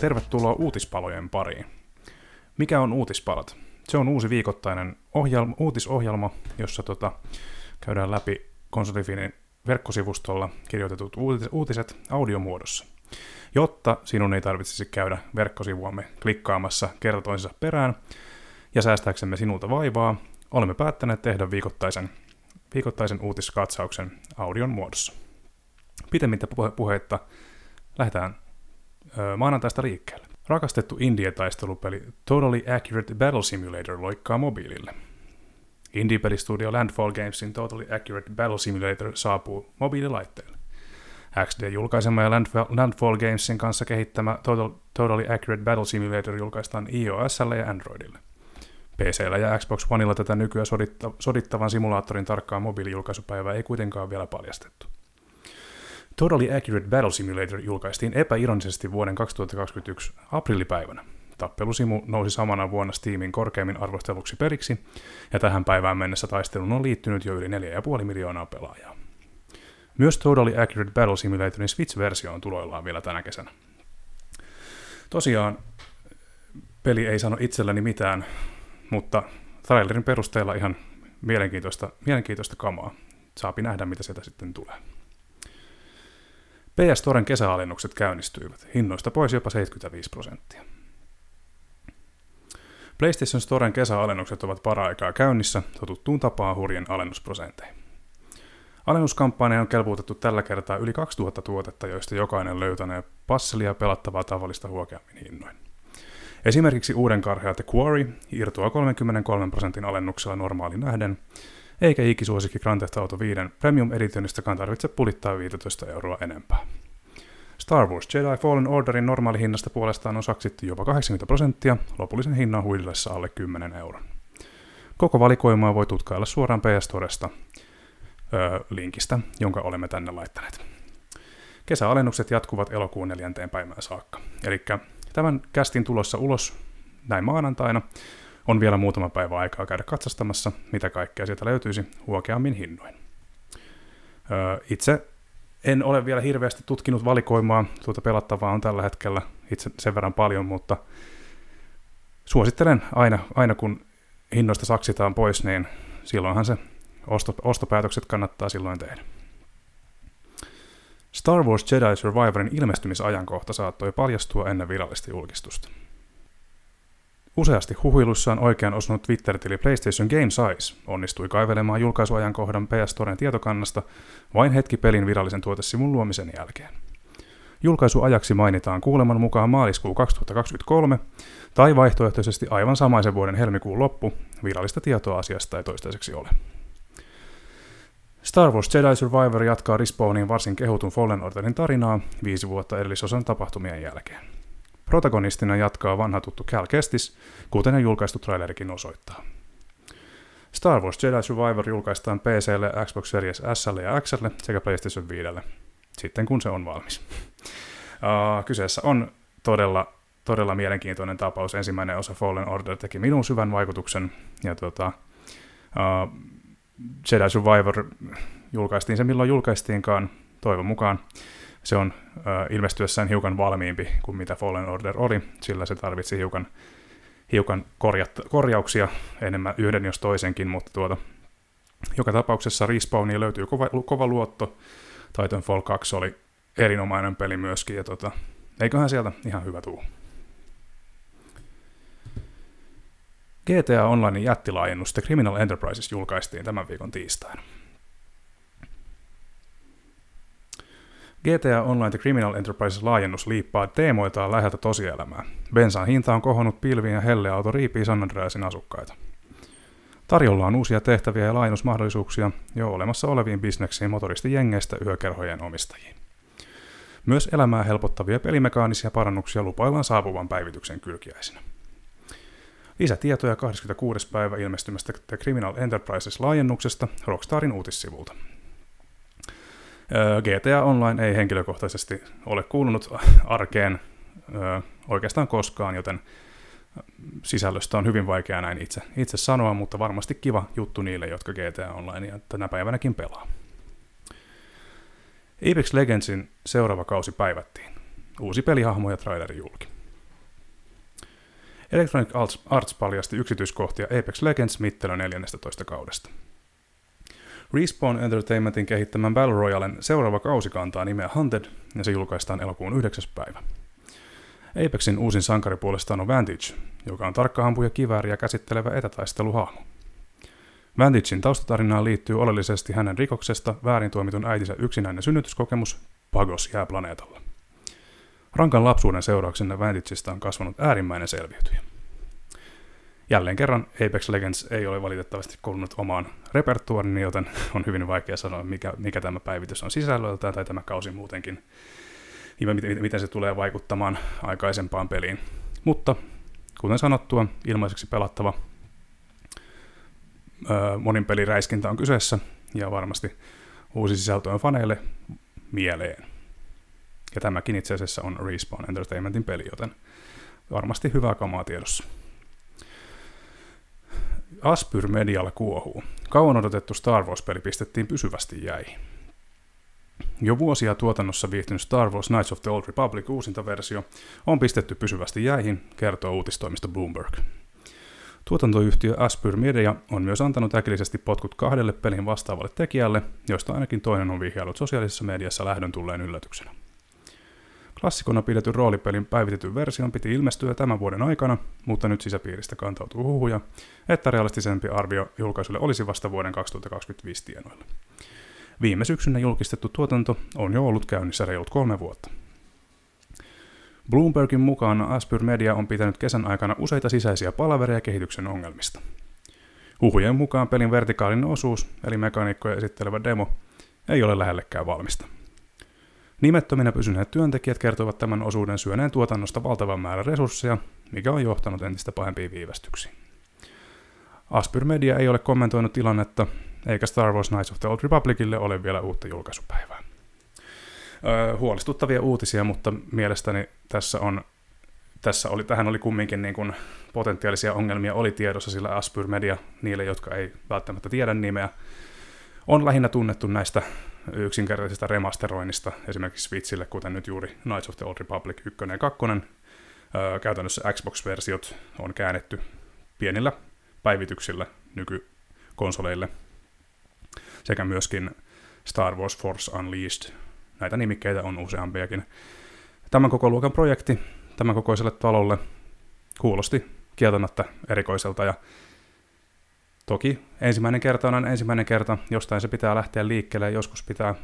tervetuloa uutispalojen pariin. Mikä on uutispalat? Se on uusi viikoittainen ohjelma, uutisohjelma, jossa tota, käydään läpi konsolifinin verkkosivustolla kirjoitetut uutiset audiomuodossa. Jotta sinun ei tarvitsisi käydä verkkosivuamme klikkaamassa kerta toisensa perään, ja säästääksemme sinulta vaivaa, olemme päättäneet tehdä viikoittaisen, viikoittaisen uutiskatsauksen audion muodossa. Pitemmittä puhe- puheitta lähdetään maanantaista liikkeelle. Rakastettu indie-taistelupeli Totally Accurate Battle Simulator loikkaa mobiilille. Indie-pelistudio Landfall Gamesin Totally Accurate Battle Simulator saapuu mobiililaitteelle. XD julkaisema ja Landfall Gamesin kanssa kehittämä Total, Totally Accurate Battle Simulator julkaistaan iOSlle ja Androidille. PCllä ja Xbox Oneilla tätä nykyään soditta, sodittavan simulaattorin tarkkaa mobiilijulkaisupäivää ei kuitenkaan vielä paljastettu. Totally Accurate Battle Simulator julkaistiin epäironisesti vuoden 2021 aprillipäivänä. Tappelusimu nousi samana vuonna Steamin korkeimmin arvosteluksi periksi, ja tähän päivään mennessä taisteluun on liittynyt jo yli 4,5 miljoonaa pelaajaa. Myös Totally Accurate Battle Simulatorin Switch-versio on tuloillaan vielä tänä kesänä. Tosiaan, peli ei sano itselleni mitään, mutta trailerin perusteella ihan mielenkiintoista, mielenkiintoista kamaa. Saapi nähdä, mitä sieltä sitten tulee. PS Storen kesäalennukset käynnistyivät, hinnoista pois jopa 75 prosenttia. PlayStation Storen kesäalennukset ovat para-aikaa käynnissä totuttuun tapaan hurjen alennusprosenteihin. Alennuskampanja on kelpuutettu tällä kertaa yli 2000 tuotetta, joista jokainen löytänee passelia pelattavaa tavallista huokeammin hinnoin. Esimerkiksi uuden karhea The Quarry irtoaa 33 prosentin alennuksella normaalin nähden, eikä ikisuosikki Grand Theft Auto 5 Premium Editionistakaan tarvitse pulittaa 15 euroa enempää. Star Wars Jedi Fallen Orderin normaali hinnasta puolestaan on saksittu jopa 80 prosenttia, lopullisen hinnan huidellessa alle 10 euron. Koko valikoimaa voi tutkailla suoraan PS Storesta öö, linkistä, jonka olemme tänne laittaneet. Kesäalennukset jatkuvat elokuun neljänteen päivään saakka. Eli tämän kästin tulossa ulos näin maanantaina on vielä muutama päivä aikaa käydä katsastamassa, mitä kaikkea sieltä löytyisi huokeammin hinnoin. Itse en ole vielä hirveästi tutkinut valikoimaa, tuota pelattavaa on tällä hetkellä itse sen verran paljon, mutta suosittelen aina, aina kun hinnoista saksitaan pois, niin silloinhan se osto, ostopäätökset kannattaa silloin tehdä. Star Wars Jedi Survivorin ilmestymisajankohta saattoi paljastua ennen virallista julkistusta. Useasti huhuilussaan oikean osunut Twitter-tili PlayStation Game Size onnistui kaivelemaan julkaisuajankohdan PS Storen tietokannasta vain hetki pelin virallisen tuotesivun luomisen jälkeen. Julkaisuajaksi mainitaan kuuleman mukaan maaliskuu 2023 tai vaihtoehtoisesti aivan samaisen vuoden helmikuun loppu, virallista tietoa asiasta ei toistaiseksi ole. Star Wars Jedi Survivor jatkaa Respawnin varsin kehutun Fallen Orderin tarinaa viisi vuotta edellisosan tapahtumien jälkeen. Protagonistina jatkaa vanha tuttu Cal Kestis, kuten julkaistu trailerikin osoittaa. Star Wars Jedi Survivor julkaistaan PClle, Xbox Series S ja X sekä PlayStation 5, sitten kun se on valmis. Uh, kyseessä on todella, todella mielenkiintoinen tapaus. Ensimmäinen osa Fallen Order teki minun syvän vaikutuksen, ja tota, uh, Jedi Survivor julkaistiin se milloin julkaistiinkaan, toivon mukaan se on äh, ilmestyessään hiukan valmiimpi kuin mitä Fallen Order oli, sillä se tarvitsi hiukan, hiukan korjat, korjauksia enemmän yhden jos toisenkin, mutta tuota, joka tapauksessa Respawniin löytyy kova, kova luotto. Titanfall 2 oli erinomainen peli myöskin, ja tota, eiköhän sieltä ihan hyvä tuu. GTA Online jättilaajennus The Criminal Enterprises julkaistiin tämän viikon tiistaina. GTA Online The Criminal Enterprise laajennus liippaa teemoiltaan läheltä tosielämää. Bensan hinta on kohonnut pilviin ja helleauto riipii San Andreasin asukkaita. Tarjolla on uusia tehtäviä ja laajennusmahdollisuuksia jo olemassa oleviin bisneksiin motoristijengeistä yökerhojen omistajiin. Myös elämää helpottavia pelimekaanisia parannuksia lupaillaan saapuvan päivityksen kylkiäisinä. Lisätietoja 26. päivä ilmestymästä The Criminal Enterprises laajennuksesta Rockstarin uutissivulta. GTA Online ei henkilökohtaisesti ole kuulunut arkeen oikeastaan koskaan, joten sisällöstä on hyvin vaikea näin itse, itse sanoa, mutta varmasti kiva juttu niille, jotka GTA Online tänä päivänäkin pelaa. Apex Legendsin seuraava kausi päivättiin. uusi pelihahmo ja traileri julki. Electronic Arts paljasti yksityiskohtia Apex Legends mittelö 14 kaudesta. Respawn Entertainmentin kehittämän Battle Royalen seuraava kausi kantaa nimeä Hunted ja se julkaistaan elokuun 9. päivä. Apexin uusin sankari puolestaan on Vantage, joka on tarkkahampuja kivääriä käsittelevä etätaisteluhahmo. Vantagein taustatarinaan liittyy oleellisesti hänen rikoksesta väärin tuomitun äitinsä yksinäinen synnytyskokemus Pagos jää planeetalla. Rankan lapsuuden seurauksena Vantageista on kasvanut äärimmäinen selviytyjä. Jälleen kerran Apex Legends ei ole valitettavasti kuulunut omaan repertuariin, joten on hyvin vaikea sanoa, mikä, mikä tämä päivitys on sisällöltään tai tämä kausi muutenkin, ja miten, miten se tulee vaikuttamaan aikaisempaan peliin. Mutta kuten sanottua, ilmaiseksi pelattava monin peliräiskintä on kyseessä, ja varmasti uusi sisältö on faneille mieleen. Ja tämäkin itse asiassa on Respawn Entertainmentin peli, joten varmasti hyvää kamaa tiedossa. Aspyr Medialla kuohuu. Kauan odotettu Star Wars-peli pistettiin pysyvästi jäihin. Jo vuosia tuotannossa viihtynyt Star Wars Knights of the Old Republic uusinta versio on pistetty pysyvästi jäihin, kertoo uutistoimista Bloomberg. Tuotantoyhtiö Aspyr Media on myös antanut äkillisesti potkut kahdelle pelin vastaavalle tekijälle, joista ainakin toinen on vihjailut sosiaalisessa mediassa lähdön tulleen yllätyksenä. Klassikona pidetyn roolipelin päivitetyn version piti ilmestyä tämän vuoden aikana, mutta nyt sisäpiiristä kantautuu huhuja, että realistisempi arvio julkaisulle olisi vasta vuoden 2025 tienoilla. Viime syksynä julkistettu tuotanto on jo ollut käynnissä reilut kolme vuotta. Bloombergin mukaan Aspyr Media on pitänyt kesän aikana useita sisäisiä palavereja kehityksen ongelmista. Huhujen mukaan pelin vertikaalinen osuus, eli mekaniikkoja esittelevä demo, ei ole lähellekään valmista. Nimettöminä pysyneet työntekijät kertovat tämän osuuden syöneen tuotannosta valtavan määrän resursseja, mikä on johtanut entistä pahempiin viivästyksiin. Aspyr Media ei ole kommentoinut tilannetta, eikä Star Wars Knights of the Old Republicille ole vielä uutta julkaisupäivää. Öö, huolestuttavia uutisia, mutta mielestäni tässä on tässä oli, tähän oli kumminkin niin kuin potentiaalisia ongelmia oli tiedossa, sillä Aspyr Media, niille, jotka ei välttämättä tiedä nimeä, on lähinnä tunnettu näistä yksinkertaisista remasteroinnista, esimerkiksi Switchille, kuten nyt juuri Knights of the Old Republic 1 ja 2. Öö, käytännössä Xbox-versiot on käännetty pienillä päivityksillä nykykonsoleille, sekä myöskin Star Wars Force Unleashed. Näitä nimikkeitä on useampiakin. Tämän koko luokan projekti tämän kokoiselle talolle kuulosti kieltämättä erikoiselta ja Toki ensimmäinen kerta on ensimmäinen kerta, jostain se pitää lähteä liikkeelle joskus pitää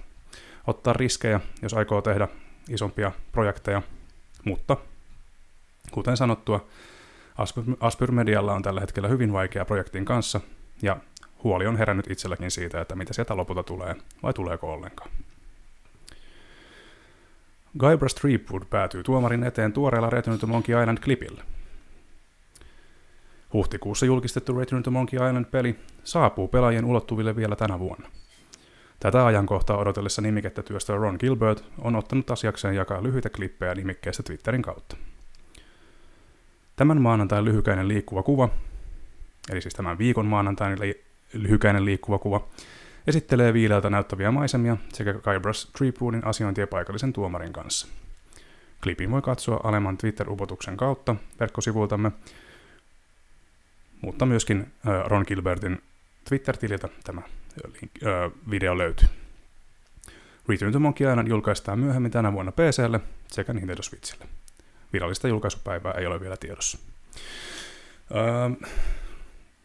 ottaa riskejä, jos aikoo tehdä isompia projekteja, mutta kuten sanottua, Aspyr Medialla on tällä hetkellä hyvin vaikea projektin kanssa, ja huoli on herännyt itselläkin siitä, että mitä sieltä lopulta tulee, vai tuleeko ollenkaan. Guybrush Streepwood päätyy tuomarin eteen tuoreella Return Monkey Island-klipillä. Huhtikuussa julkistettu Return to Monkey Island-peli saapuu pelaajien ulottuville vielä tänä vuonna. Tätä ajankohtaa odotellessa nimikettä työstä Ron Gilbert on ottanut asiakseen jakaa lyhyitä klippejä nimikkeestä Twitterin kautta. Tämän maanantain lyhykäinen liikkuva kuva, eli siis tämän viikon maanantain li- lyhykäinen liikkuva kuva, esittelee viileältä näyttäviä maisemia sekä Guybrush Threepwoodin asiointia paikallisen tuomarin kanssa. Klipin voi katsoa alemman Twitter-upotuksen kautta verkkosivuiltamme, mutta myöskin Ron Gilbertin Twitter-tililtä tämä video löytyy. Return to Monkey Island julkaistaan myöhemmin tänä vuonna PClle sekä Nintendo Switchille. Virallista julkaisupäivää ei ole vielä tiedossa. Uh,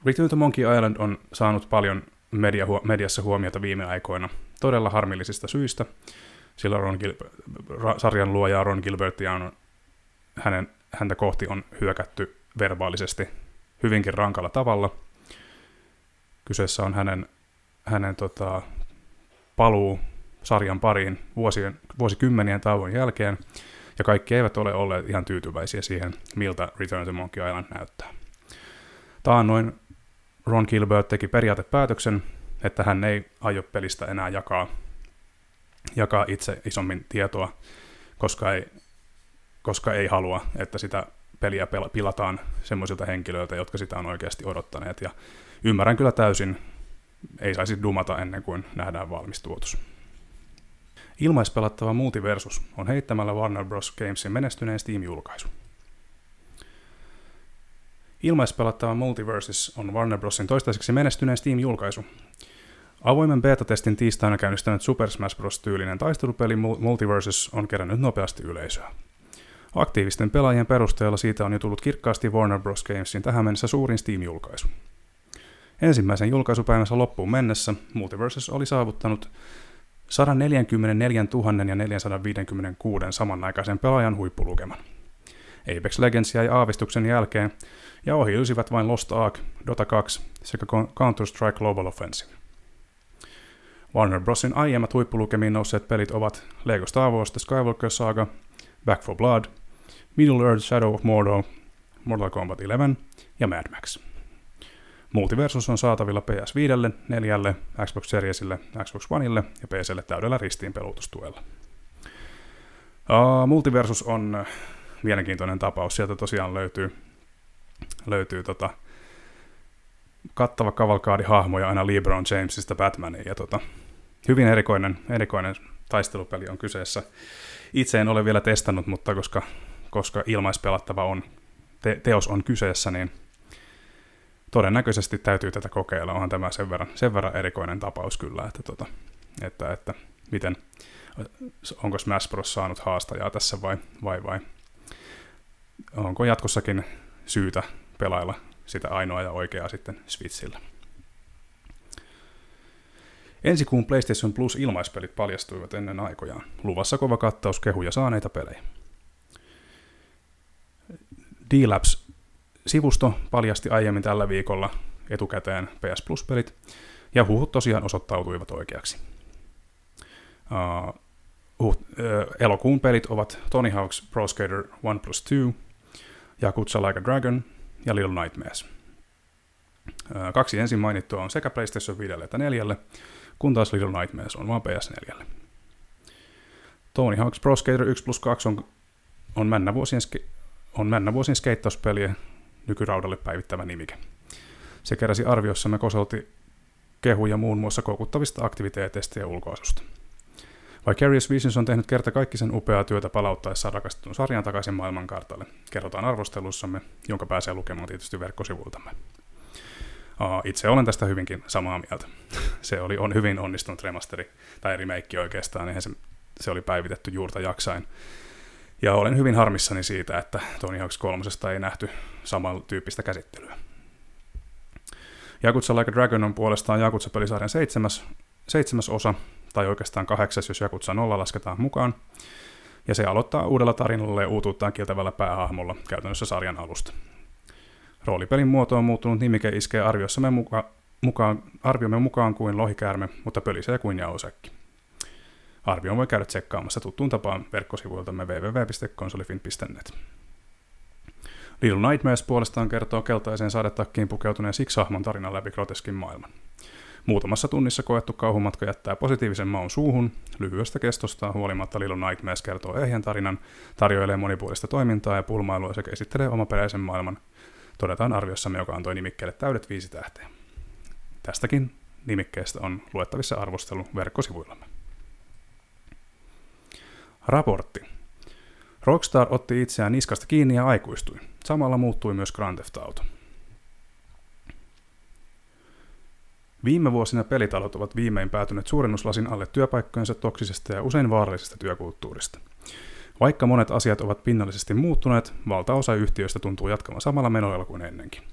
Return to Monkey Island on saanut paljon media, mediassa huomiota viime aikoina todella harmillisista syistä, sillä Ron Gil- ra- sarjan luoja Ron Gilbertia on, hänen, häntä kohti on hyökätty verbaalisesti hyvinkin rankalla tavalla. Kyseessä on hänen, hänen tota, paluu sarjan pariin vuosien, vuosikymmenien tauon jälkeen, ja kaikki eivät ole olleet ihan tyytyväisiä siihen, miltä Return to Monkey Island näyttää. Taannoin Ron Gilbert teki periaatepäätöksen, että hän ei aio pelistä enää jakaa, jakaa itse isommin tietoa, koska ei, koska ei halua, että sitä peliä pilataan semmoisilta henkilöiltä, jotka sitä on oikeasti odottaneet. Ja ymmärrän kyllä täysin, ei saisi dumata ennen kuin nähdään valmis tuotos. Ilmaispelattava Multiversus on heittämällä Warner Bros. Gamesin menestyneen Steam-julkaisu. Ilmaispelattava Multiversus on Warner Brosin toistaiseksi menestyneen Steam-julkaisu. Avoimen beta-testin tiistaina käynnistänyt Super Smash Bros. tyylinen taistelupeli Multiversus on kerännyt nopeasti yleisöä. Aktiivisten pelaajien perusteella siitä on jo tullut kirkkaasti Warner Bros. Gamesin tähän mennessä suurin Steam-julkaisu. Ensimmäisen julkaisupäivänsä loppuun mennessä Multiversus oli saavuttanut 144 456 samanaikaisen pelaajan huippulukeman. Apex Legends jäi aavistuksen jälkeen ja ohi ylsivät vain Lost Ark, Dota 2 sekä Counter-Strike Global Offensive. Warner Brosin aiemmat huippulukemiin nousseet pelit ovat Lego Star Wars The Skywalker Saga, Back for Blood, Middle Earth Shadow of Mordor, Mortal Kombat 11 ja Mad Max. Multiversus on saatavilla PS5, 4, Xbox Seriesille, Xbox Oneille ja PClle täydellä ristiinpelutustuella. Uh, Multiversus on mielenkiintoinen tapaus. Sieltä tosiaan löytyy, löytyy tota, kattava kavalkaadi hahmoja aina LeBron Jamesista Batmaniin. Ja tota, hyvin erikoinen, erikoinen taistelupeli on kyseessä. Itse en ole vielä testannut, mutta koska, koska ilmaispelattava on, te, teos on kyseessä, niin todennäköisesti täytyy tätä kokeilla. Onhan tämä sen verran, sen verran erikoinen tapaus kyllä, että, tota, että, että miten, onko Smash Bros. saanut haastajaa tässä vai, vai, vai onko jatkossakin syytä pelailla sitä ainoa ja oikeaa sitten Switchillä. Ensi kuun PlayStation Plus ilmaispelit paljastuivat ennen aikojaan. Luvassa kova kattaus kehuja saaneita pelejä. D-Labs sivusto paljasti aiemmin tällä viikolla etukäteen PS Plus-pelit, ja huhut tosiaan osoittautuivat oikeaksi. Uh, uh, elokuun pelit ovat Tony Hawk's Pro Skater 1 plus 2, Yakuza Like a Dragon ja Little Nightmares. Uh, kaksi ensin mainittua on sekä PlayStation 5 että 4, kun taas Little Nightmares on vain PS4. Tony Hawk's Pro Skater 1 plus 2 on, on männä vuosien, on männä vuosien skeittauspeliä nykyraudalle päivittävä nimike. Se keräsi arviossamme kosolti kehuja muun muassa koukuttavista aktiviteeteista ja ulkoasusta. Vicarious Visions on tehnyt kerta kaikki sen upeaa työtä palauttaessaan rakastetun sarjan takaisin maailmankartalle. Kerrotaan arvostelussamme, jonka pääsee lukemaan tietysti verkkosivuiltamme. Itse olen tästä hyvinkin samaa mieltä. Se oli on hyvin onnistunut remasteri, tai remake oikeastaan, niin se, se oli päivitetty juurta jaksain. Ja olen hyvin harmissani siitä, että Tony Hawk's 3 ei nähty samantyyppistä käsittelyä. Jakutsa Like a Dragon on puolestaan Jakutsa-pelisarjan seitsemäs, seitsemäs osa, tai oikeastaan kahdeksas, jos Jakutsa 0 lasketaan mukaan. Ja se aloittaa uudella tarinalla ja uutuuttaan kieltävällä päähahmolla käytännössä sarjan alusta. Roolipelin muoto on muuttunut nimike iskee arviossamme muka, mukaan, arviomme mukaan kuin lohikäärme, mutta pölisee kuin jausekki. Arvio voi käydä tsekkaamassa tuttuun tapaan verkkosivuiltamme www.konsolifin.net. Little Nightmares puolestaan kertoo keltaiseen sadetakkiin pukeutuneen siksi hahmon tarinan läpi groteskin maailman. Muutamassa tunnissa koettu kauhumatka jättää positiivisen maun suuhun. Lyhyestä kestostaan huolimatta Little Nightmares kertoo ehjän tarinan, tarjoilee monipuolista toimintaa ja pulmailua sekä esittelee omaperäisen maailman. Todetaan arviossamme, joka antoi nimikkeelle täydet viisi tähteä. Tästäkin nimikkeestä on luettavissa arvostelu verkkosivuillamme. Raportti. Rockstar otti itseään niskasta kiinni ja aikuistui. Samalla muuttui myös Grand Theft Auto. Viime vuosina pelitalot ovat viimein päätyneet suurennuslasin alle työpaikkojensa toksisesta ja usein vaarallisesta työkulttuurista. Vaikka monet asiat ovat pinnallisesti muuttuneet, valtaosa yhtiöistä tuntuu jatkamaan samalla menoilla kuin ennenkin.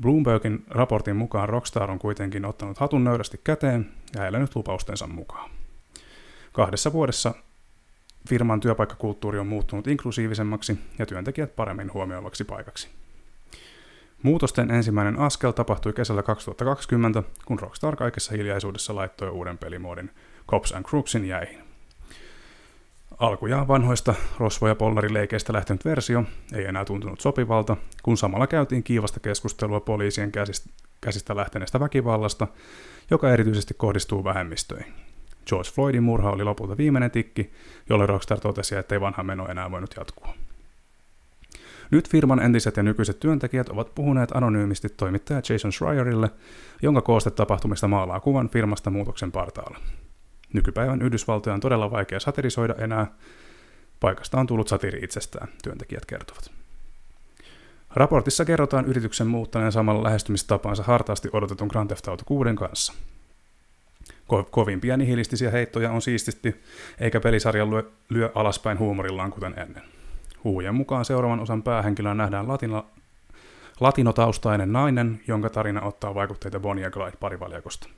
Bloombergin raportin mukaan Rockstar on kuitenkin ottanut hatun nöyrästi käteen ja elänyt lupaustensa mukaan. Kahdessa vuodessa firman työpaikkakulttuuri on muuttunut inklusiivisemmaksi ja työntekijät paremmin huomioivaksi paikaksi. Muutosten ensimmäinen askel tapahtui kesällä 2020, kun Rockstar kaikessa hiljaisuudessa laittoi uuden pelimoodin Cops and Crooksin jäihin. Alkujaan vanhoista rosvo- ja pollarileikeistä lähtenyt versio ei enää tuntunut sopivalta, kun samalla käytiin kiivasta keskustelua poliisien käsistä lähteneestä väkivallasta, joka erityisesti kohdistuu vähemmistöihin. George Floydin murha oli lopulta viimeinen tikki, jolle Rockstar totesi, ettei vanha meno enää voinut jatkua. Nyt firman entiset ja nykyiset työntekijät ovat puhuneet anonyymisti toimittaja Jason Schreierille, jonka kooste tapahtumista maalaa kuvan firmasta muutoksen partaalla. Nykypäivän Yhdysvaltoja on todella vaikea satirisoida enää. Paikasta on tullut satiri itsestään, työntekijät kertovat. Raportissa kerrotaan yrityksen muuttaneen samalla lähestymistapaansa hartaasti odotetun Grand Theft Auto 6 kanssa. Ko- kovimpia nihilistisiä heittoja on siististi, eikä pelisarja lyö, lyö alaspäin huumorillaan kuten ennen. Huujen mukaan seuraavan osan päähenkilönä nähdään latino, latinotaustainen nainen, jonka tarina ottaa vaikutteita Bonnie ja Clyde parivaljakosta.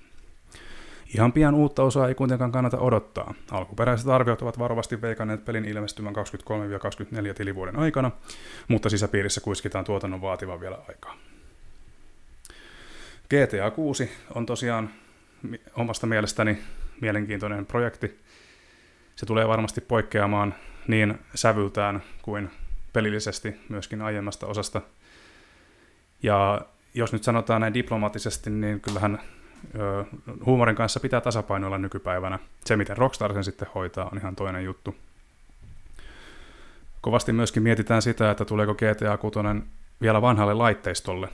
Ihan pian uutta osaa ei kuitenkaan kannata odottaa. Alkuperäiset arviot ovat varovasti veikanneet pelin ilmestymän 23-24 tilivuoden aikana, mutta sisäpiirissä kuiskitaan tuotannon vaativan vielä aikaa. GTA 6 on tosiaan omasta mielestäni mielenkiintoinen projekti. Se tulee varmasti poikkeamaan niin sävyltään kuin pelillisesti myöskin aiemmasta osasta. Ja jos nyt sanotaan näin diplomaattisesti, niin kyllähän ö, huumorin kanssa pitää tasapainoilla nykypäivänä. Se, miten Rockstar sen sitten hoitaa, on ihan toinen juttu. Kovasti myöskin mietitään sitä, että tuleeko GTA 6 vielä vanhalle laitteistolle,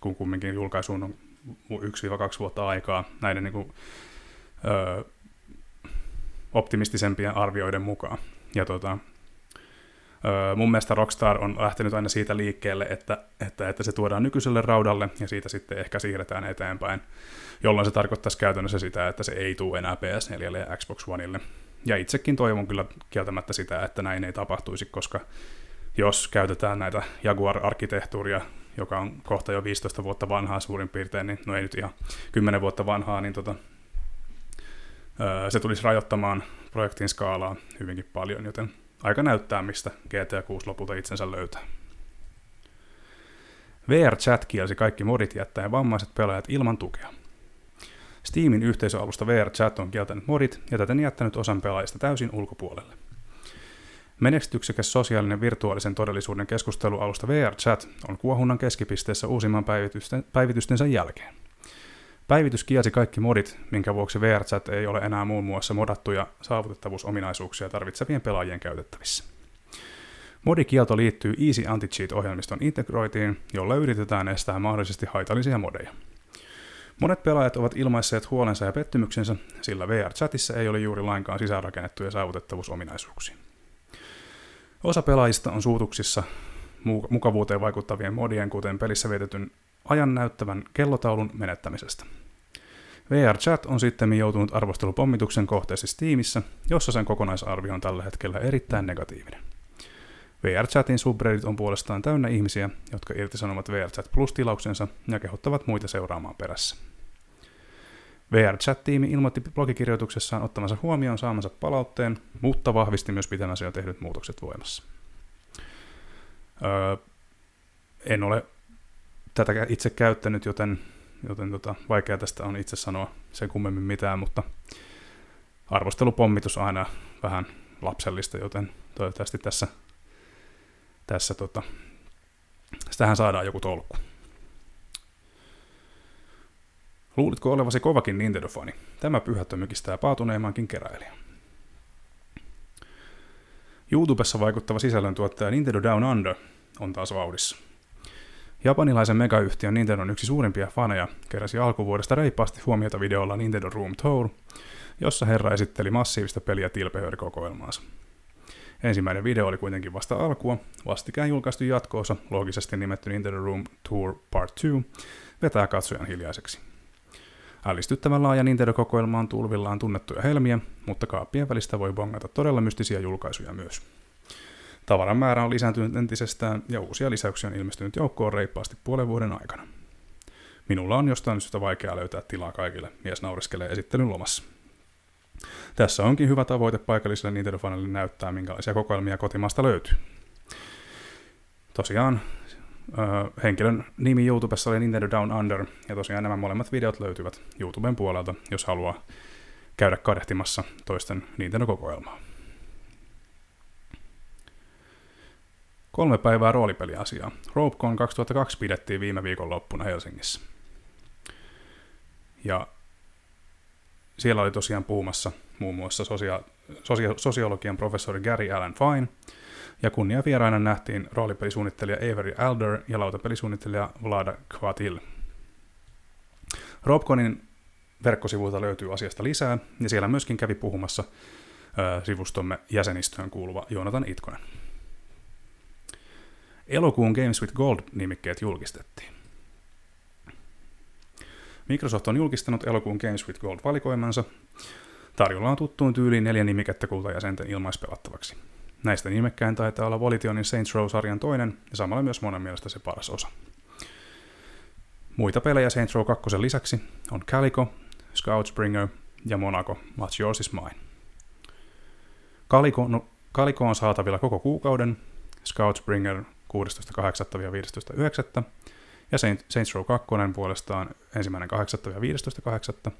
kun kumminkin julkaisuun on 1-2 vuotta aikaa näiden niin kuin, ö, optimistisempien arvioiden mukaan. Ja tota, ö, mun mielestä Rockstar on lähtenyt aina siitä liikkeelle, että, että, että se tuodaan nykyiselle raudalle ja siitä sitten ehkä siirretään eteenpäin, jolloin se tarkoittaisi käytännössä sitä, että se ei tule enää PS4 ja Xbox Oneille. Ja itsekin toivon kyllä kieltämättä sitä, että näin ei tapahtuisi, koska jos käytetään näitä Jaguar-arkkitehtuuria joka on kohta jo 15 vuotta vanhaa suurin piirtein, niin no ei nyt ihan 10 vuotta vanhaa, niin tota, se tulisi rajoittamaan projektin skaalaa hyvinkin paljon, joten aika näyttää, mistä GTA 6 lopulta itsensä löytää. VR-chat kielsi kaikki modit jättäen vammaiset pelaajat ilman tukea. Steamin yhteisöalusta VR-chat on kieltänyt modit ja täten jättänyt osan pelaajista täysin ulkopuolelle. Menestyksekäs sosiaalinen virtuaalisen todellisuuden keskustelualusta VR-chat on kuohunnan keskipisteessä uusimman päivitysten, päivitystensä jälkeen. Päivitys kielsi kaikki modit, minkä vuoksi VRChat ei ole enää muun muassa modattuja saavutettavuusominaisuuksia tarvitsevien pelaajien käytettävissä. Modikielto liittyy Easy Anti-Cheat-ohjelmiston integroitiin, jolla yritetään estää mahdollisesti haitallisia modeja. Monet pelaajat ovat ilmaisseet huolensa ja pettymyksensä, sillä VR-chatissa ei ole juuri lainkaan sisäänrakennettuja saavutettavuusominaisuuksia. Osa pelaajista on suutuksissa mukavuuteen vaikuttavien modien, kuten pelissä vietetyn ajan näyttävän kellotaulun menettämisestä. VR Chat on sitten joutunut arvostelupommituksen kohteeksi Steamissa, jossa sen kokonaisarvio on tällä hetkellä erittäin negatiivinen. VR Chatin subreddit on puolestaan täynnä ihmisiä, jotka irtisanovat VR Chat Plus-tilauksensa ja kehottavat muita seuraamaan perässä. VR-chat-tiimi ilmoitti blogikirjoituksessaan ottamansa huomioon saamansa palautteen, mutta vahvisti myös pitämänsä jo tehdyt muutokset voimassa. Öö, en ole tätä itse käyttänyt, joten, joten tota, vaikea tästä on itse sanoa sen kummemmin mitään, mutta arvostelupommitus aina vähän lapsellista, joten toivottavasti tässä, tässä tota, tähän saadaan joku tolkku. Luulitko olevasi kovakin Nintendo-fani? Tämä pyhättö mykistää paatuneemmankin keräilijä. YouTubessa vaikuttava sisällöntuottaja Nintendo Down Under on taas vauhdissa. Japanilaisen megayhtiön Nintendon yksi suurimpia faneja keräsi alkuvuodesta reippaasti huomiota videolla Nintendo Room Tour, jossa herra esitteli massiivista peliä tilpehöörikokoelmaansa. Ensimmäinen video oli kuitenkin vasta alkua, vastikään julkaistu jatkoosa, loogisesti nimetty Nintendo Room Tour Part 2, vetää katsojan hiljaiseksi. Ällistyttävän laaja Nintendo-kokoelma on tulvillaan tunnettuja helmiä, mutta kaappien välistä voi bongata todella mystisiä julkaisuja myös. Tavaran määrä on lisääntynyt entisestään ja uusia lisäyksiä on ilmestynyt joukkoon reippaasti puolen vuoden aikana. Minulla on jostain syystä vaikeaa löytää tilaa kaikille, mies naureskelee esittelyn lomassa. Tässä onkin hyvä tavoite paikallisille Nintendo-fanille näyttää, minkälaisia kokoelmia kotimaasta löytyy. Tosiaan henkilön nimi YouTubessa oli Nintendo Down Under, ja tosiaan nämä molemmat videot löytyvät YouTuben puolelta, jos haluaa käydä kadehtimassa toisten Nintendo-kokoelmaa. Kolme päivää roolipeliasiaa. RopeCon 2002 pidettiin viime viikon loppuna Helsingissä. Ja siellä oli tosiaan puhumassa muun muassa sosia- sosia- sosiologian professori Gary Allen Fine – ja vieraina nähtiin roolipelisuunnittelija Avery Alder ja lautapelisuunnittelija Vlada Kvatil. Robconin verkkosivuilta löytyy asiasta lisää, ja siellä myöskin kävi puhumassa sivustomme jäsenistöön kuuluva Joonatan Itkonen. Elokuun Games with Gold-nimikkeet julkistettiin. Microsoft on julkistanut elokuun Games with Gold-valikoimansa. Tarjolla on tuttuun tyyliin neljä nimikettä kultajäsenten ilmaispelattavaksi. Näistä nimekkäin taitaa olla Volitionin Saints Row-sarjan toinen ja samalla myös monen mielestä se paras osa. Muita pelejä Saints Row 2 lisäksi on Calico, Scoutsbringer ja Monaco, What's Yours is Mine. Calico, no, Calico on saatavilla koko kuukauden, Scoutsbringer 16.8.–15.9. ja Saints Row 2 puolestaan 1.8.–15.8.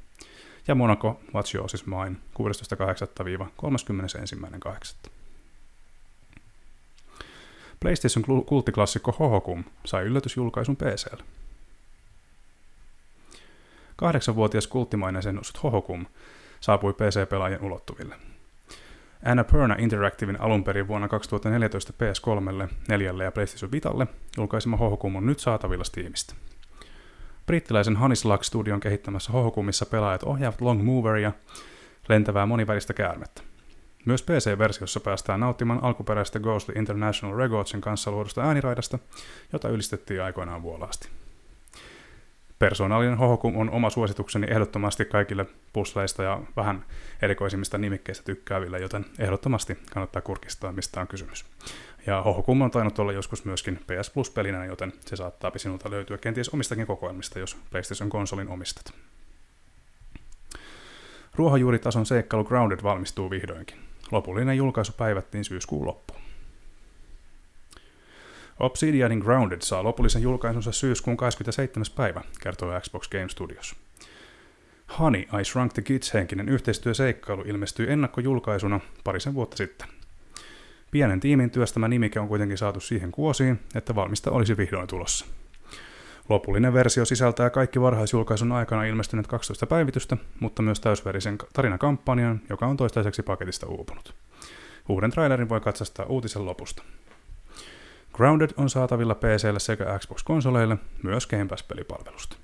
ja Monaco What's Yours is Mine 16.8.–31.8. PlayStation kulttiklassikko Hohokum sai yllätysjulkaisun PClle. Kahdeksanvuotias kulttimainen noussut Hohokum saapui PC-pelaajien ulottuville. Annapurna Interactivein alun perin vuonna 2014 PS3, 4 ja PlayStation Vitalle julkaisema Hohokum on nyt saatavilla Steamista. Brittiläisen Hanislag Studion kehittämässä Hohokumissa pelaajat ohjaavat Long Moveria, lentävää monivälistä käärmettä. Myös PC-versiossa päästään nauttimaan alkuperäistä Ghostly International Recordsin kanssa luodusta ääniraidasta, jota ylistettiin aikoinaan vuolaasti. Persoonallinen Hohokum on oma suositukseni ehdottomasti kaikille pusleista ja vähän erikoisimmista nimikkeistä tykkääville, joten ehdottomasti kannattaa kurkistaa, mistä on kysymys. Ja Hohokum on tainnut olla joskus myöskin PS Plus-pelinä, joten se saattaa sinulta löytyä kenties omistakin kokoelmista, jos PlayStation-konsolin omistat. Ruohonjuuritason seikkailu Grounded valmistuu vihdoinkin. Lopullinen julkaisu päivättiin syyskuun loppuun. Obsidianin Grounded saa lopullisen julkaisunsa syyskuun 27. päivä, kertoo Xbox Game Studios. Honey, I Shrunk the Kids henkinen yhteistyöseikkailu ilmestyi ennakkojulkaisuna parisen vuotta sitten. Pienen tiimin työstämä nimike on kuitenkin saatu siihen kuosiin, että valmista olisi vihdoin tulossa. Lopullinen versio sisältää kaikki varhaisjulkaisun aikana ilmestyneet 12 päivitystä, mutta myös täysverisen tarinakampanjan, joka on toistaiseksi paketista uupunut. Uuden trailerin voi katsastaa uutisen lopusta. Grounded on saatavilla PClle sekä Xbox-konsoleille, myös Game Pass-pelipalvelusta.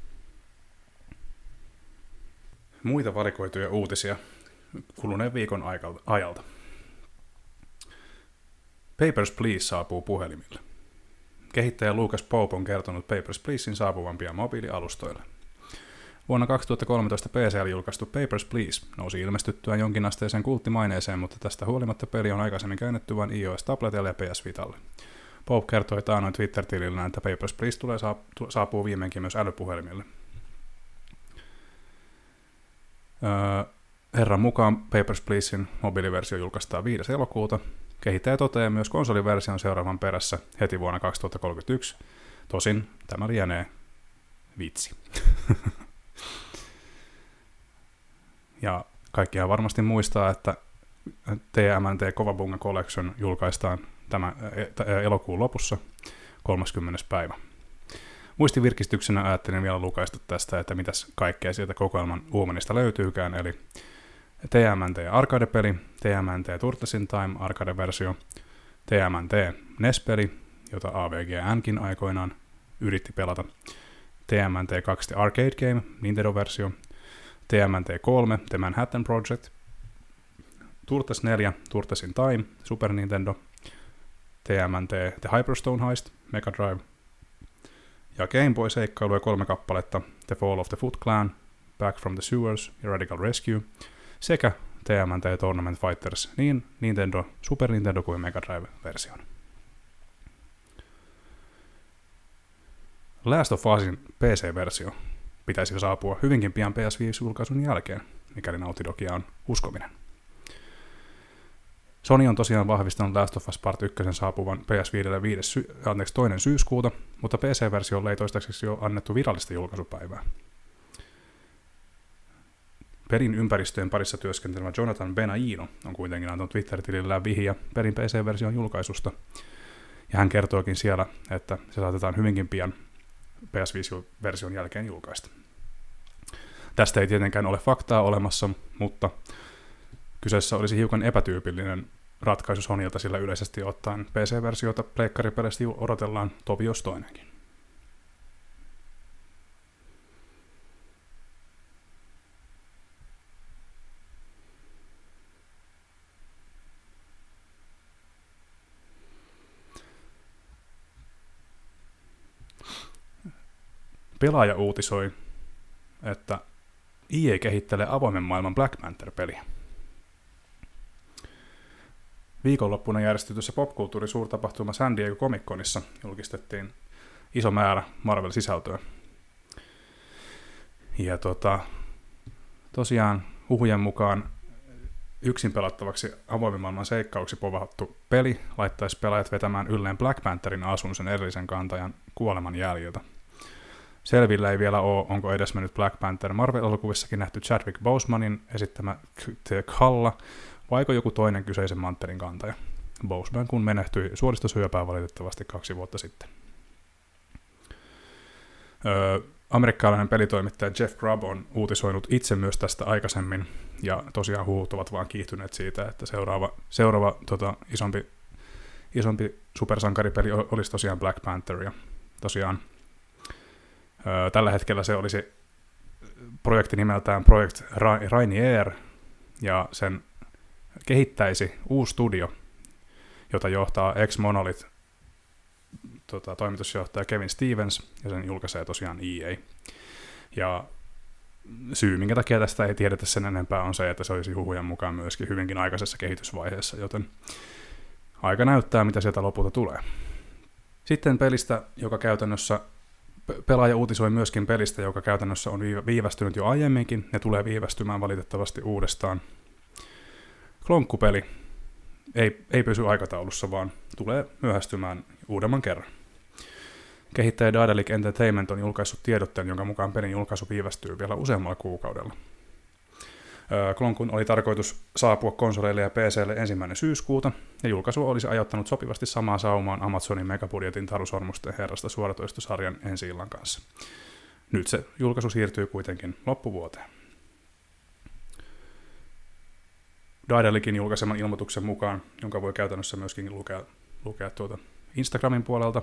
Muita valikoituja uutisia kuluneen viikon ajalta. Papers, Please saapuu puhelimille. Kehittäjä Lucas Pope on kertonut Papers, Pleasein saapuvan pian mobiilialustoille. Vuonna 2013 PCL julkaistu Papers, Please nousi ilmestyttyä jonkinasteiseen kulttimaineeseen, mutta tästä huolimatta peli on aikaisemmin käännetty vain iOS-tabletille ja PS Vitalle. Pope kertoi taanoin Twitter-tilillä, että Papers, Please tulee saapuu viimeinkin myös älypuhelimille. Öö, herran mukaan Papers, Pleasein mobiiliversio julkaistaan 5. elokuuta, Kehittäjä toteaa myös konsoliversion seuraavan perässä heti vuonna 2031. Tosin tämä lienee vitsi. ja kaikkihan varmasti muistaa, että TMNT Kovabunga Collection julkaistaan tämä elokuun lopussa 30. päivä. Muistivirkistyksenä ajattelin vielä lukaista tästä, että mitäs kaikkea sieltä kokoelman uomenista löytyykään, eli TMNT arcade-peli, TMNT Turtlesin Time arcade-versio, TMNT NES-peli, jota AVGNkin aikoinaan yritti pelata, TMNT 2 Arcade Game, Nintendo-versio, TMNT 3, The Manhattan Project, Turtles 4, Turtlesin Time, Super Nintendo, TMNT The Hyperstone Heist, Mega Drive, ja Game Boy-seikkailuja kolme kappaletta, The Fall of the Foot Clan, Back from the Sewers ja Radical Rescue, sekä TMNT Tournament Fighters niin Nintendo, Super Nintendo kuin Mega Drive-version. Last of Usin PC-versio pitäisi saapua hyvinkin pian PS5-julkaisun jälkeen, mikäli Naughty Dogia on uskominen. Sony on tosiaan vahvistanut Last of Us Part 1 saapuvan PS5 5. Sy- anteeksi, toinen syyskuuta, mutta PC-versiolle ei toistaiseksi jo annettu virallista julkaisupäivää. Perin ympäristöjen parissa työskentelevä Jonathan Benaino on kuitenkin antanut Twitter-tilillään vihiä Perin PC-version julkaisusta. Ja hän kertookin siellä, että se saatetaan hyvinkin pian PS5-version jälkeen julkaista. Tästä ei tietenkään ole faktaa olemassa, mutta kyseessä olisi hiukan epätyypillinen ratkaisu Sonilta, sillä yleisesti ottaen PC-versiota pleikkariperäisesti odotellaan tovi toinenkin. Pelaaja uutisoi, että EA kehittelee avoimen maailman Black Panther-peliä. Viikonloppuna järjestetyssä popkulttuuri suurtapahtuma San Diego Comic Conissa julkistettiin iso määrä Marvel-sisältöä. Ja tota, tosiaan huhujen mukaan yksin pelattavaksi avoimen maailman seikkauksi povattu peli laittaisi pelaajat vetämään ylleen Black Pantherin asun sen edellisen kantajan kuoleman jäljiltä. Selvillä ei vielä ole, onko edes mennyt Black Panther Marvel-elokuvissakin nähty Chadwick Bosemanin esittämä Kalla, vaiko joku toinen kyseisen manterin kantaja. Boseman kun menehtyi suoristosyöpään valitettavasti kaksi vuotta sitten. Öö, amerikkalainen pelitoimittaja Jeff Grubb on uutisoinut itse myös tästä aikaisemmin, ja tosiaan huut ovat vaan kiihtyneet siitä, että seuraava, seuraava tota, isompi, isompi supersankaripeli olisi tosiaan Black Panther, ja tosiaan tällä hetkellä se olisi projekti nimeltään Project Rainier, ja sen kehittäisi uusi studio, jota johtaa ex-Monolith tota, toimitusjohtaja Kevin Stevens, ja sen julkaisee tosiaan EA. Ja syy, minkä takia tästä ei tiedetä sen enempää, on se, että se olisi huhujen mukaan myöskin hyvinkin aikaisessa kehitysvaiheessa, joten aika näyttää, mitä sieltä lopulta tulee. Sitten pelistä, joka käytännössä pelaaja uutisoi myöskin pelistä, joka käytännössä on viivästynyt jo aiemminkin ja tulee viivästymään valitettavasti uudestaan. Klonkkupeli ei, ei pysy aikataulussa, vaan tulee myöhästymään uudemman kerran. Kehittäjä Daedalic Entertainment on julkaissut tiedotteen, jonka mukaan pelin julkaisu viivästyy vielä useammalla kuukaudella. Klonkun oli tarkoitus saapua konsoleille ja PClle ensimmäinen syyskuuta, ja julkaisu olisi ajoittanut sopivasti samaa saumaan Amazonin megabudjetin Tarusormusten herrasta suoratoistosarjan ensi illan kanssa. Nyt se julkaisu siirtyy kuitenkin loppuvuoteen. Daedalikin julkaiseman ilmoituksen mukaan, jonka voi käytännössä myöskin lukea, lukea tuota Instagramin puolelta,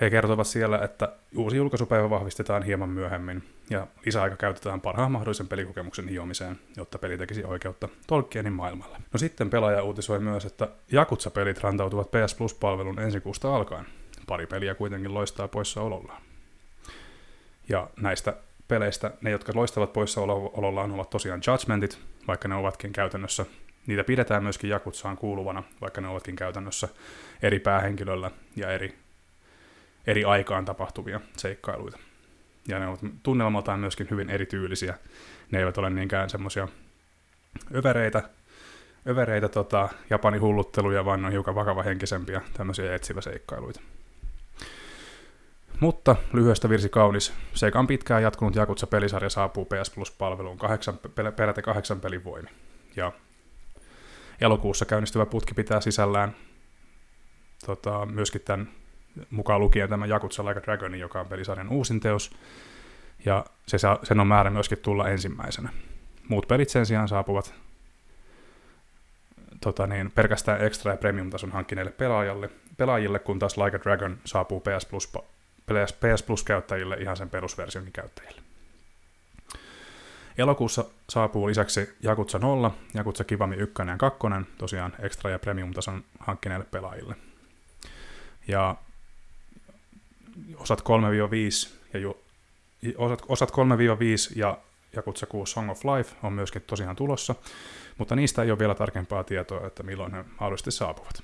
he kertovat siellä, että uusi julkaisupäivä vahvistetaan hieman myöhemmin ja lisäaika käytetään parhaan mahdollisen pelikokemuksen hiomiseen, jotta peli tekisi oikeutta Tolkienin maailmalle. No sitten pelaaja uutisoi myös, että Jakutsa-pelit rantautuvat PS Plus-palvelun ensi kuusta alkaen. Pari peliä kuitenkin loistaa poissaolollaan. Ja näistä peleistä ne, jotka loistavat poissaolollaan, ovat tosiaan Judgmentit, vaikka ne ovatkin käytännössä Niitä pidetään myöskin Jakutsaan kuuluvana, vaikka ne ovatkin käytännössä eri päähenkilöllä ja eri eri aikaan tapahtuvia seikkailuita. Ja ne ovat tunnelmaltaan myöskin hyvin erityylisiä. Ne eivät ole niinkään semmoisia övereitä, övereitä tota, Japanin hullutteluja, vaan on hiukan vakavahenkisempiä tämmöisiä etsiväseikkailuita. Mutta lyhyestä virsi kaunis. Seikan pitkään jatkunut Jakutsa-pelisarja saapuu PS Plus-palveluun kahdeksan, peräti kahdeksan pelin voimi. Ja elokuussa käynnistyvä putki pitää sisällään tota, myöskin tämän mukaan lukien tämä Jakutsa Like Dragon, joka on pelisarjan uusin teos, ja se saa, sen on määrä myöskin tulla ensimmäisenä. Muut pelit sen sijaan saapuvat tota niin, pelkästään extra- ja premium-tason hankkineille pelaajalle, pelaajille, kun taas Like a Dragon saapuu PS Plus, PS, PS Plus-käyttäjille ihan sen perusversionkin käyttäjille. Elokuussa saapuu lisäksi Jakutsa 0, Jakutsa Kivami 1 ja 2, tosiaan extra- ja premium-tason hankkineille pelaajille. Ja osat 3-5 ja ju, osat, osat 3-5 ja Jakutsa 6 Song of Life on myöskin tosiaan tulossa, mutta niistä ei ole vielä tarkempaa tietoa, että milloin ne mahdollisesti saapuvat.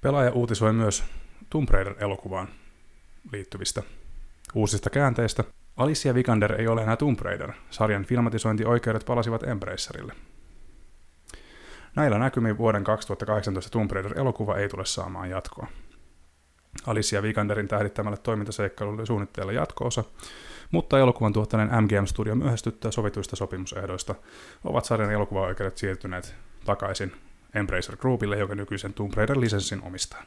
Pelaaja uutisoi myös Tomb Raider-elokuvaan liittyvistä uusista käänteistä. Alicia Vikander ei ole enää Tomb Raider. Sarjan filmatisointioikeudet palasivat Embracerille. Näillä näkymin vuoden 2018 Tomb Raider-elokuva ei tule saamaan jatkoa. Alicia Vikanderin tähdittämälle toimintaseikkailulle suunnitteilla jatko-osa, mutta elokuvan tuottaneen MGM Studio myöhästyttää sovituista sopimusehdoista ovat sarjan elokuvaoikeudet siirtyneet takaisin Embracer Groupille, joka nykyisen Tomb Raider-lisenssin omistaa.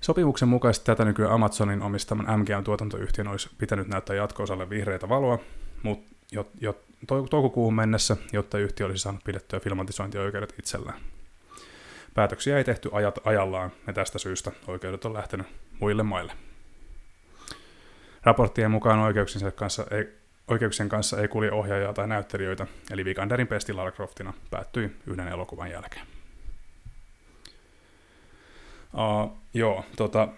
Sopimuksen mukaisesti tätä nykyään Amazonin omistaman MGM-tuotantoyhtiön olisi pitänyt näyttää jatko-osalle vihreitä valoa, mutta jo, jo toukokuuhun mennessä, jotta yhtiö olisi saanut pidettyä filmatisointioikeudet itsellään. Päätöksiä ei tehty ajat ajallaan ja tästä syystä oikeudet on lähtenyt muille maille. Raporttien mukaan oikeuksien kanssa ei, oikeuksien kanssa ei kulje ohjaajaa tai näyttelijöitä, eli Vikanderin pesti Lara Croftina päättyi yhden elokuvan jälkeen. Uh, joo, tota,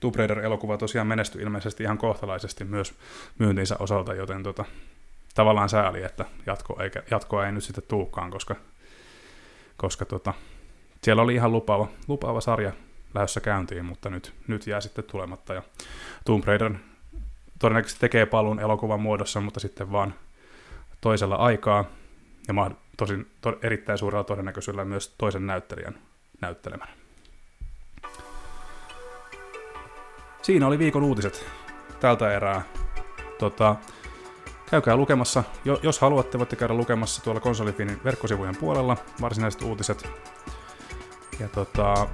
Tomb Raider-elokuva tosiaan menestyi ilmeisesti ihan kohtalaisesti myös myyntinsä osalta, joten tota, tavallaan sääli, että jatko eikä, jatkoa ei nyt sitten tuukaan, koska, koska tota, siellä oli ihan lupaava, lupaava sarja lähdössä käyntiin, mutta nyt, nyt jää sitten tulematta. Ja Tomb Raider todennäköisesti tekee paluun elokuvan muodossa, mutta sitten vaan toisella aikaa ja tosin to, erittäin suurella todennäköisyydellä myös toisen näyttelijän näyttelemänä. Siinä oli viikon uutiset tältä erää. Tota, käykää lukemassa, jos haluatte, voitte käydä lukemassa tuolla konsolifinin verkkosivujen puolella varsinaiset uutiset. Ja tota,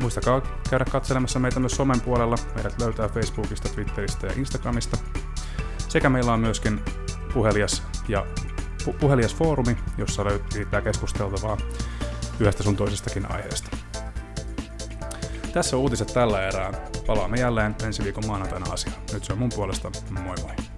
muistakaa käydä katselemassa meitä myös somen puolella. Meidät löytää Facebookista, Twitteristä ja Instagramista. Sekä meillä on myöskin puhelias ja pu- puhelias foorumi, jossa löytyy keskusteltavaa yhdestä sun toisestakin aiheesta. Tässä on uutiset tällä erää. Palaamme jälleen ensi viikon maanantaina asiaan. Nyt se on mun puolesta. Moi moi.